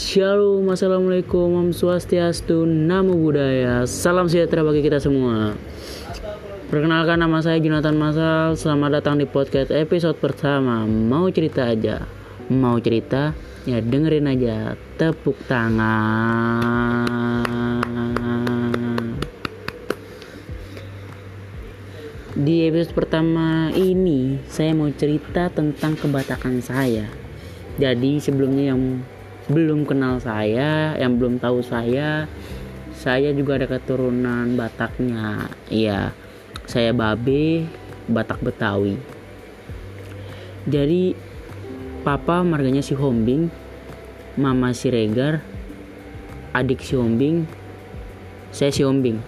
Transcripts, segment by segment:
Shalom, Assalamualaikum, Om Swastiastu, Namo Buddhaya. Salam sejahtera bagi kita semua. Perkenalkan nama saya Jonathan Masal. Selamat datang di podcast episode pertama. Mau cerita aja. Mau cerita? Ya dengerin aja. Tepuk tangan. Di episode pertama ini Saya mau cerita tentang kebatakan saya. Jadi sebelumnya yang belum kenal saya, yang belum tahu saya, saya juga ada keturunan Bataknya. Iya, saya Babe, Batak Betawi. Jadi papa marganya si Hombing, mama si Regar, adik si Hombing, saya si Hombing.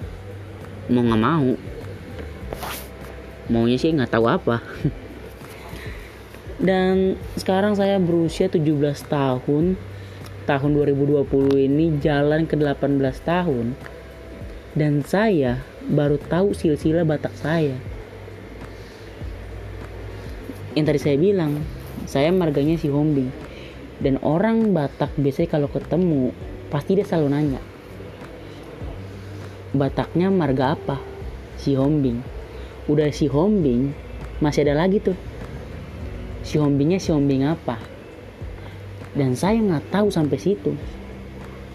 Mau nggak mau, maunya sih nggak tahu apa. Dan sekarang saya berusia 17 tahun tahun 2020 ini jalan ke 18 tahun dan saya baru tahu silsilah Batak saya. Yang tadi saya bilang, saya marganya si Hombing. Dan orang Batak biasanya kalau ketemu pasti dia selalu nanya. Bataknya marga apa? Si Hombing. Udah si Hombing, masih ada lagi tuh. Si Hombingnya si Hombing apa? Dan saya nggak tahu sampai situ.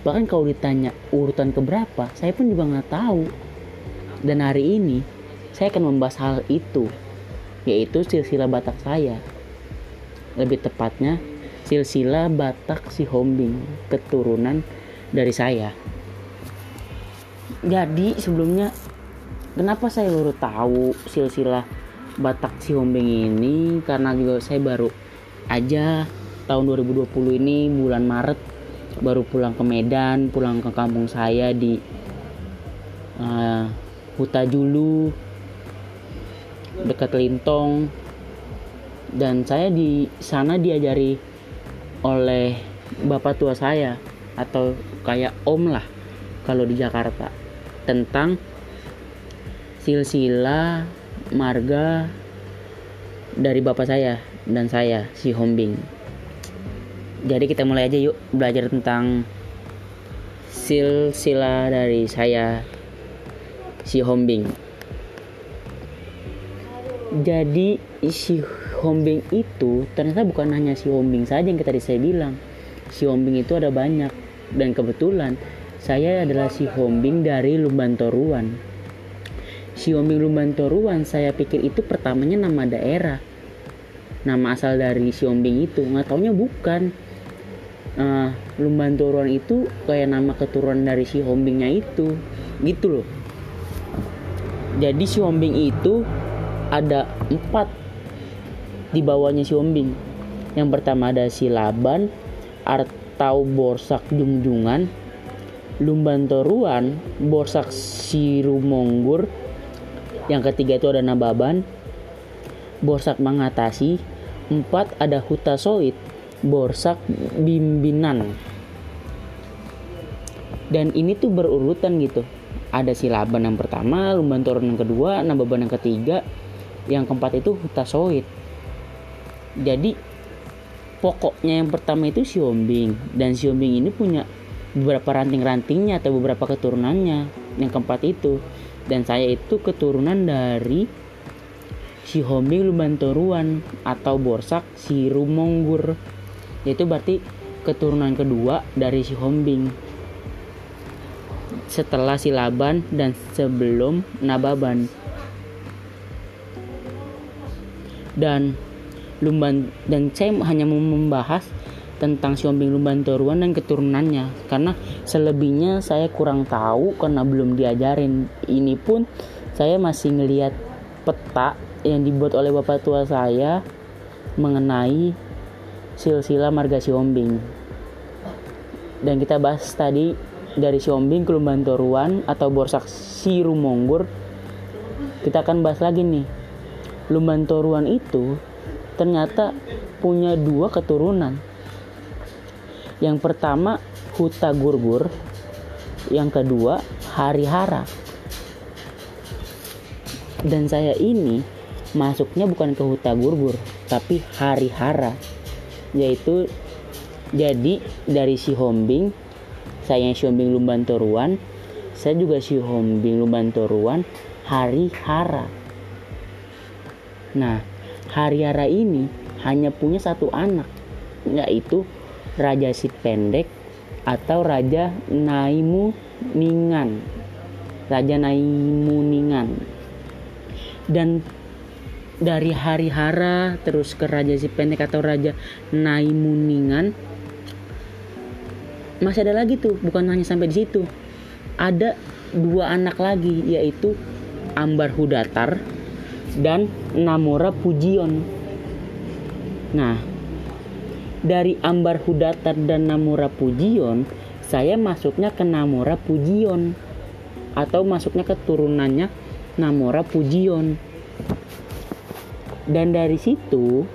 Bahkan kalau ditanya urutan keberapa saya pun juga nggak tahu. Dan hari ini saya akan membahas hal itu yaitu silsilah Batak saya. Lebih tepatnya silsilah Batak si Hombing keturunan dari saya. Jadi sebelumnya kenapa saya baru tahu silsilah Batak si Hombing ini? Karena juga saya baru aja tahun 2020 ini bulan Maret baru pulang ke Medan, pulang ke kampung saya di uh, Huta Julu dekat Lintong. Dan saya di sana diajari oleh bapak tua saya atau kayak om lah kalau di Jakarta tentang silsilah marga dari bapak saya dan saya si Hombing jadi kita mulai aja yuk belajar tentang silsilah dari saya si Hombing. Jadi si Hombing itu ternyata bukan hanya si Hombing saja yang tadi saya bilang. Si Hombing itu ada banyak. Dan kebetulan saya adalah si Hombing dari Lumbantoruan si Hombing Lumbantoruan saya pikir itu pertamanya nama daerah. Nama asal dari si Hombing itu. Nggak taunya bukan uh, Lumban Turuan itu kayak nama keturunan dari si Hombingnya itu. Gitu loh. Jadi si Hombing itu ada empat di bawahnya si Hombing. Yang pertama ada si Laban atau Borsak Jungjungan Lumban Toruan Borsak Sirumonggur yang ketiga itu ada Nababan Borsak Mengatasi empat ada Huta Soit Borsak Bimbinan. Dan ini tuh berurutan gitu. Ada silaban yang pertama lumban turun yang kedua nababan yang ketiga. Yang keempat itu hutasoid jadi pokoknya yang pertama itu siombing. Dan siombing ini punya beberapa ranting-rantingnya atau beberapa keturunannya. Yang keempat itu. Dan saya itu keturunan dari si Hombing Lumbantoruan atau Borsak si Rumonggur yaitu berarti keturunan kedua dari si Hombing. Setelah si Laban dan sebelum Nababan. Dan Lumban dan saya hanya mau membahas tentang si Hombing Lumban Toruan dan keturunannya. Karena selebihnya saya kurang tahu karena belum diajarin. Ini pun saya masih ngelihat peta yang dibuat oleh bapak tua saya mengenai silsilah marga Siombing. Dan kita bahas tadi dari Siombing ke Lumbantoruan atau Borsak Sirumonggur. Kita akan bahas lagi nih. Lumbantoruan itu ternyata punya dua keturunan. Yang pertama Huta Gurgur, yang kedua Harihara. Dan saya ini masuknya bukan ke Huta Gurgur, tapi Harihara yaitu jadi dari si Hombing. Saya si Hombing Lumban Toruan. Saya juga si Hombing Lumban Toruan hari hara. Nah hari hara ini hanya punya satu anak yaitu Raja Si Pendek atau Raja Naimuningan. Raja Naimuningan. Dan dari hari hara terus ke Raja Si Pendek atau Raja Naimuningan. Masih ada lagi tuh bukan hanya sampai di situ. Ada dua anak lagi yaitu Ambar Hudatar dan Namora Pujion. Nah dari Ambar Hudatar dan Namora Pujion saya masuknya ke Namora Pujion atau masuknya ke turunannya Namora Pujion dan dari situ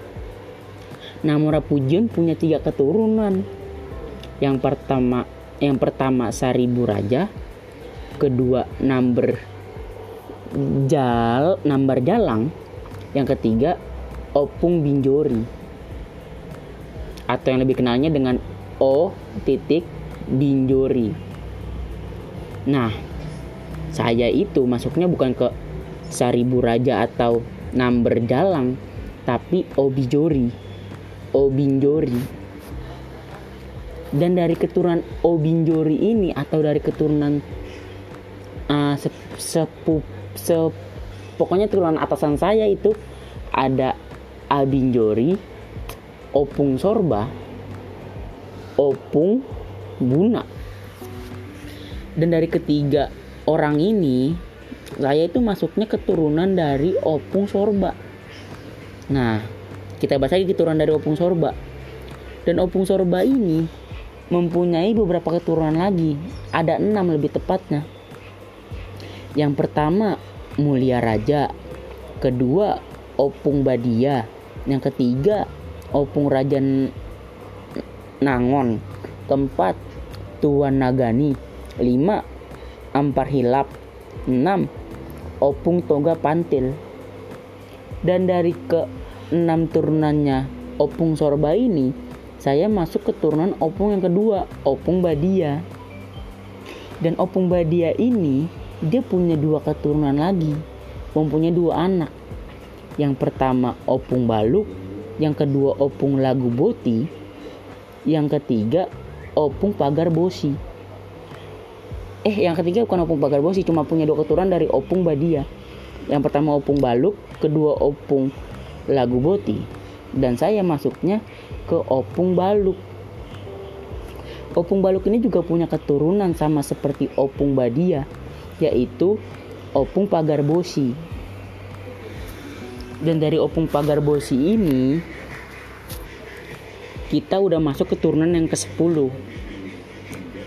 Namora Pujion punya tiga keturunan yang pertama yang pertama Saribu Raja, kedua Number Jal Nambar Jalang, yang ketiga Opung Binjori atau yang lebih kenalnya dengan O titik Binjori. Nah, saya itu masuknya bukan ke Saribu Raja atau Number Jalang, tapi Obijori. Obinjori dan dari keturunan Obinjori ini atau dari keturunan uh, se, sepu, se, pokoknya turunan atasan saya itu ada Abinjori, Opung Sorba, Opung Buna. Dan dari ketiga orang ini saya itu masuknya keturunan dari Opung Sorba. Nah, kita bahas lagi keturunan dari Opung Sorba. Dan Opung Sorba ini mempunyai beberapa keturunan lagi. Ada enam lebih tepatnya. Yang pertama Mulia Raja, kedua Opung Badia, yang ketiga Opung Raja Nangon, keempat Tuan Nagani, lima Ampar Hilap, enam Opung Toga Pantil. Dan dari ke enam turunannya Opung Sorba ini saya masuk keturunan opung yang kedua, opung Badia. Dan opung Badia ini dia punya dua keturunan lagi, mempunyai dua anak. Yang pertama opung Baluk, yang kedua opung Lagu Boti, yang ketiga opung Pagar Bosi. Eh, yang ketiga bukan opung Pagar Bosi, cuma punya dua keturunan dari opung Badia. Yang pertama opung Baluk, kedua opung Lagu Boti, dan saya masuknya ke Opung Baluk. Opung Baluk ini juga punya keturunan sama seperti Opung Badia, yaitu Opung Pagar Bosi. Dan dari Opung Pagar Bosi ini, kita udah masuk keturunan yang ke-10,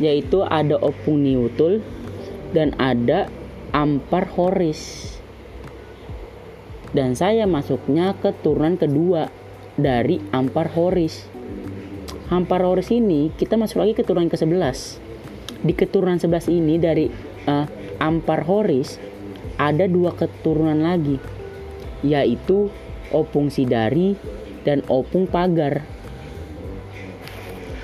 yaitu ada Opung Niutul dan ada Ampar Horis. Dan saya masuknya ke turunan kedua, dari Ampar Horis. Ampar Horis ini kita masuk lagi ke keturunan ke-11. Di keturunan 11 ini dari uh, Ampar Horis ada dua keturunan lagi yaitu Opung Sidari dan Opung Pagar.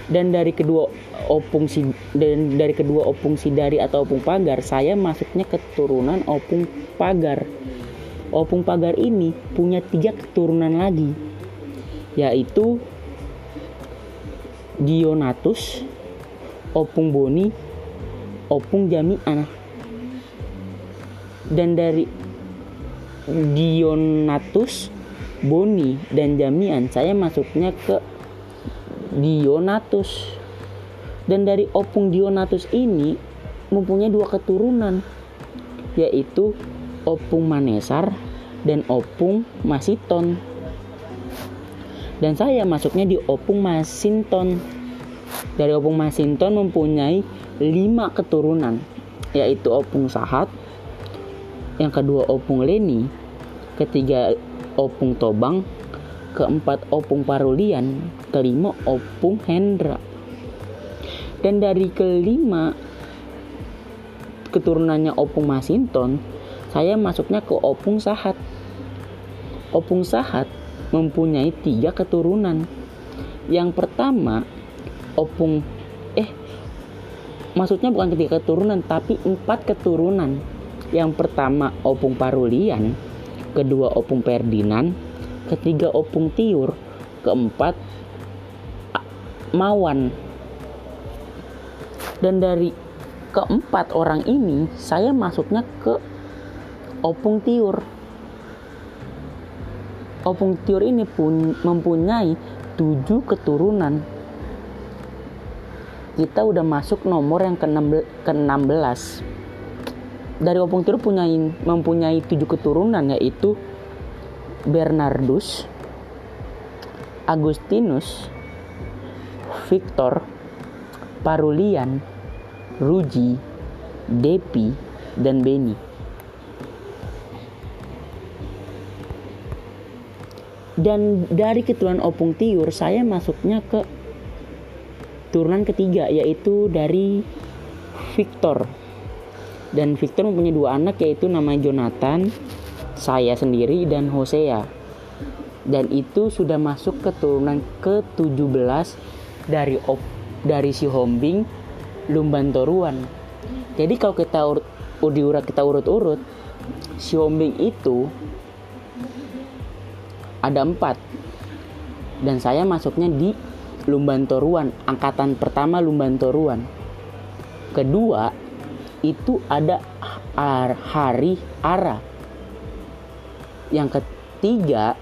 Dan dari kedua Opung si dan dari kedua Opung Sidari atau Opung Pagar saya masuknya keturunan Opung Pagar. Opung Pagar ini punya tiga keturunan lagi yaitu Dionatus, Opung Boni, Opung Jami'ah. Dan dari Dionatus, Boni, dan Jami'an saya masuknya ke Dionatus. Dan dari Opung Dionatus ini mempunyai dua keturunan yaitu Opung Manesar dan Opung Masiton dan saya masuknya di Opung Masinton. Dari Opung Masinton mempunyai lima keturunan, yaitu Opung Sahat, yang kedua Opung Leni, ketiga Opung Tobang, keempat Opung Parulian, kelima Opung Hendra. Dan dari kelima keturunannya Opung Masinton, saya masuknya ke Opung Sahat. Opung Sahat mempunyai tiga keturunan. Yang pertama, opung eh maksudnya bukan ketiga keturunan tapi empat keturunan yang pertama opung parulian kedua opung Ferdinand ketiga opung tiur keempat mawan. Dan dari keempat orang ini saya masuknya ke opung tiur. Opung tiur ini pun mempunyai tujuh keturunan. Kita udah masuk nomor yang ke-16 dari opung tiur punya mempunyai tujuh keturunan yaitu Bernardus Agustinus Victor, Parulian, Ruji, Depi, dan Beni. Dan dari keturunan Opung Tiur, saya masuknya ke turunan ketiga, yaitu dari Victor. Dan Victor mempunyai dua anak, yaitu namanya Jonathan, saya sendiri, dan Hosea. Dan itu sudah masuk ke turunan ke-17 dari op, dari si Hombing Lumban Toruan. Jadi kalau kita urut diurat kita urut-urut si Hombing itu ada empat. Dan saya masuknya di Lumban Toruan angkatan pertama Lumban Toruan. Kedua itu ada Hari Ara. Yang ketiga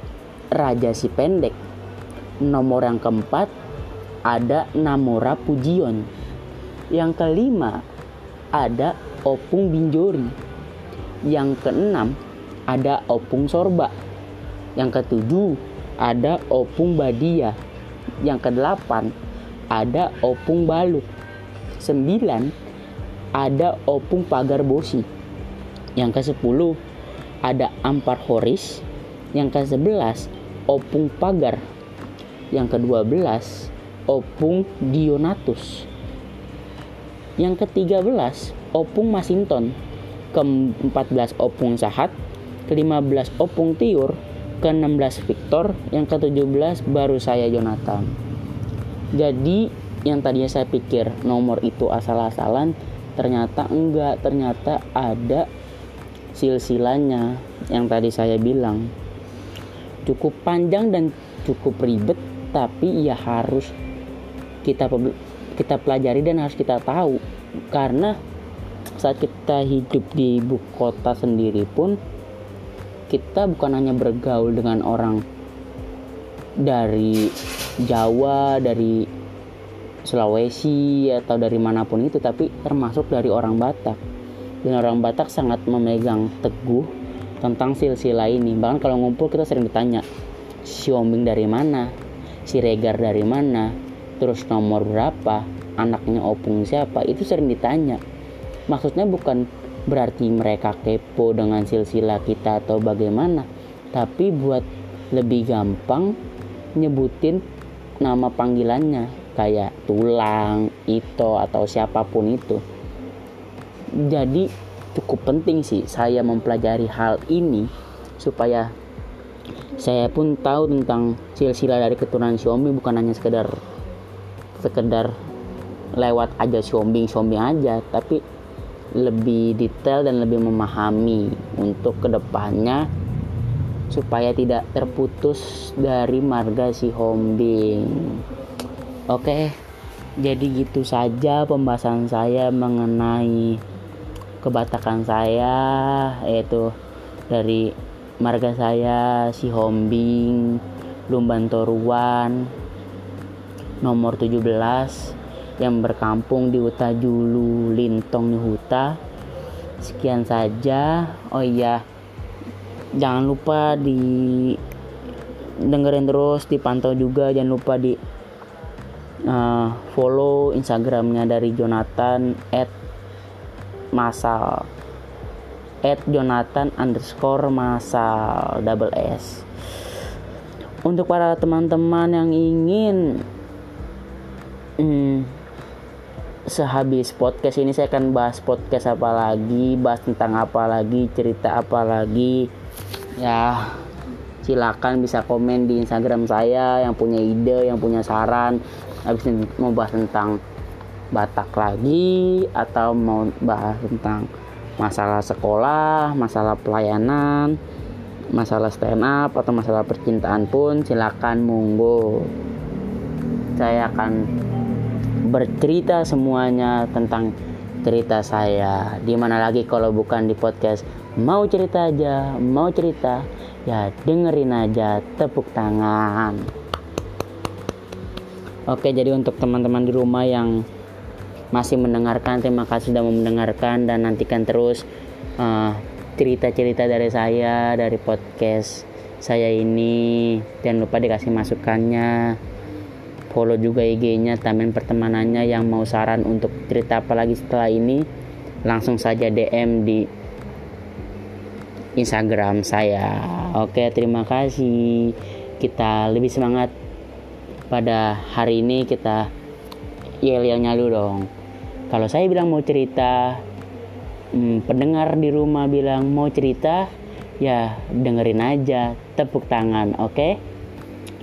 Raja si pendek nomor yang keempat ada Namora Pujion. Yang kelima ada Opung Binjori. Yang keenam ada Opung Sorba. Yang ketujuh ada Opung Badia. Yang kedelapan ada Opung Balut. Sembilan ada Opung Pagar Bosi. Yang ke sepuluh ada Ampar Horis. Yang ke sebelas Opung Pagar. Yang ke dua belas Opung Dionatus. Yang ke-13 Opung Masinton. Ke-14 Opung Sahat. Ke-15 Opung Tiur. Ke-16 Victor. Yang ke-17 baru saya Jonathan. Jadi yang tadinya saya pikir nomor itu asal-asalan ternyata enggak ternyata ada silsilanya yang tadi saya bilang cukup panjang dan cukup ribet tapi ya harus kita kita pelajari dan harus kita tahu. Karena saat kita hidup di ibu kota sendiri pun kita bukan hanya bergaul dengan orang dari Jawa, dari Sulawesi atau dari mana pun itu tapi termasuk dari orang Batak. Dan orang Batak sangat memegang teguh tentang silsilah ini. Bahkan kalau ngumpul kita sering ditanya si Ombing dari mana? Si Regar dari mana terus nomor berapa anaknya opung siapa itu sering ditanya. Maksudnya bukan berarti mereka kepo dengan silsilah kita atau bagaimana tapi buat lebih gampang nyebutin nama panggilannya kayak tulang itu atau siapa pun itu. Jadi cukup penting sih saya mempelajari hal ini supaya saya pun tahu tentang silsilah dari keturunan Xiaomi bukan hanya sekedar sekedar lewat aja shombing aja. Tapi lebih detail dan lebih memahami untuk ke depannya supaya tidak terputus dari marga si hombing. Oke jadi gitu saja pembahasan saya mengenai kebatakan saya yaitu dari marga saya si hombing lumban toruan nomor 17 yang berkampung di Huta Julu, Lintong Huta. Sekian saja. Oh iya, jangan lupa di dengerin terus, dipantau juga. Jangan lupa di uh, follow Instagramnya dari Jonathan at masal at Jonathan underscore masal double S untuk para teman-teman yang ingin hmm, sehabis podcast ini saya akan bahas podcast apa lagi bahas tentang apa lagi cerita apa lagi. Ya silakan bisa komen di Instagram saya yang punya ide yang punya saran. Habis ini mau bahas tentang Batak lagi atau mau bahas tentang masalah sekolah, masalah pelayanan, masalah stand up atau masalah percintaan pun silakan monggo. Saya akan bercerita semuanya tentang cerita saya. Di mana lagi kalau bukan di podcast mau cerita aja, mau cerita ya dengerin aja tepuk tangan. Oke, jadi untuk teman-teman di rumah yang masih mendengarkan, terima kasih sudah mendengarkan dan nantikan terus cerita cerita-cerita dari saya dari podcast saya ini. Jangan lupa dikasih masukannya. Follow juga IG-nya, tamen pertemanannya yang mau saran untuk cerita apa lagi setelah ini, langsung saja DM di Instagram saya. Oke, terima kasih. Kita lebih semangat pada hari ini kita yel-yelnya dulu dong. Kalau saya bilang mau cerita, hmm, pendengar di rumah bilang mau cerita, ya dengerin aja, tepuk tangan, oke? Okay?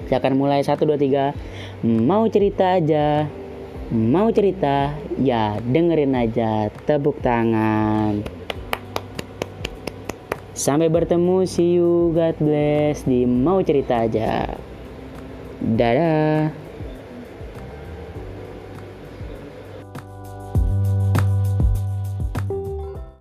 Saya akan mulai 1 2 3. Mau cerita aja. Mau cerita, ya dengerin aja, tepuk tangan. Sampai bertemu, see you, God bless di Mau Cerita Aja. Dadah.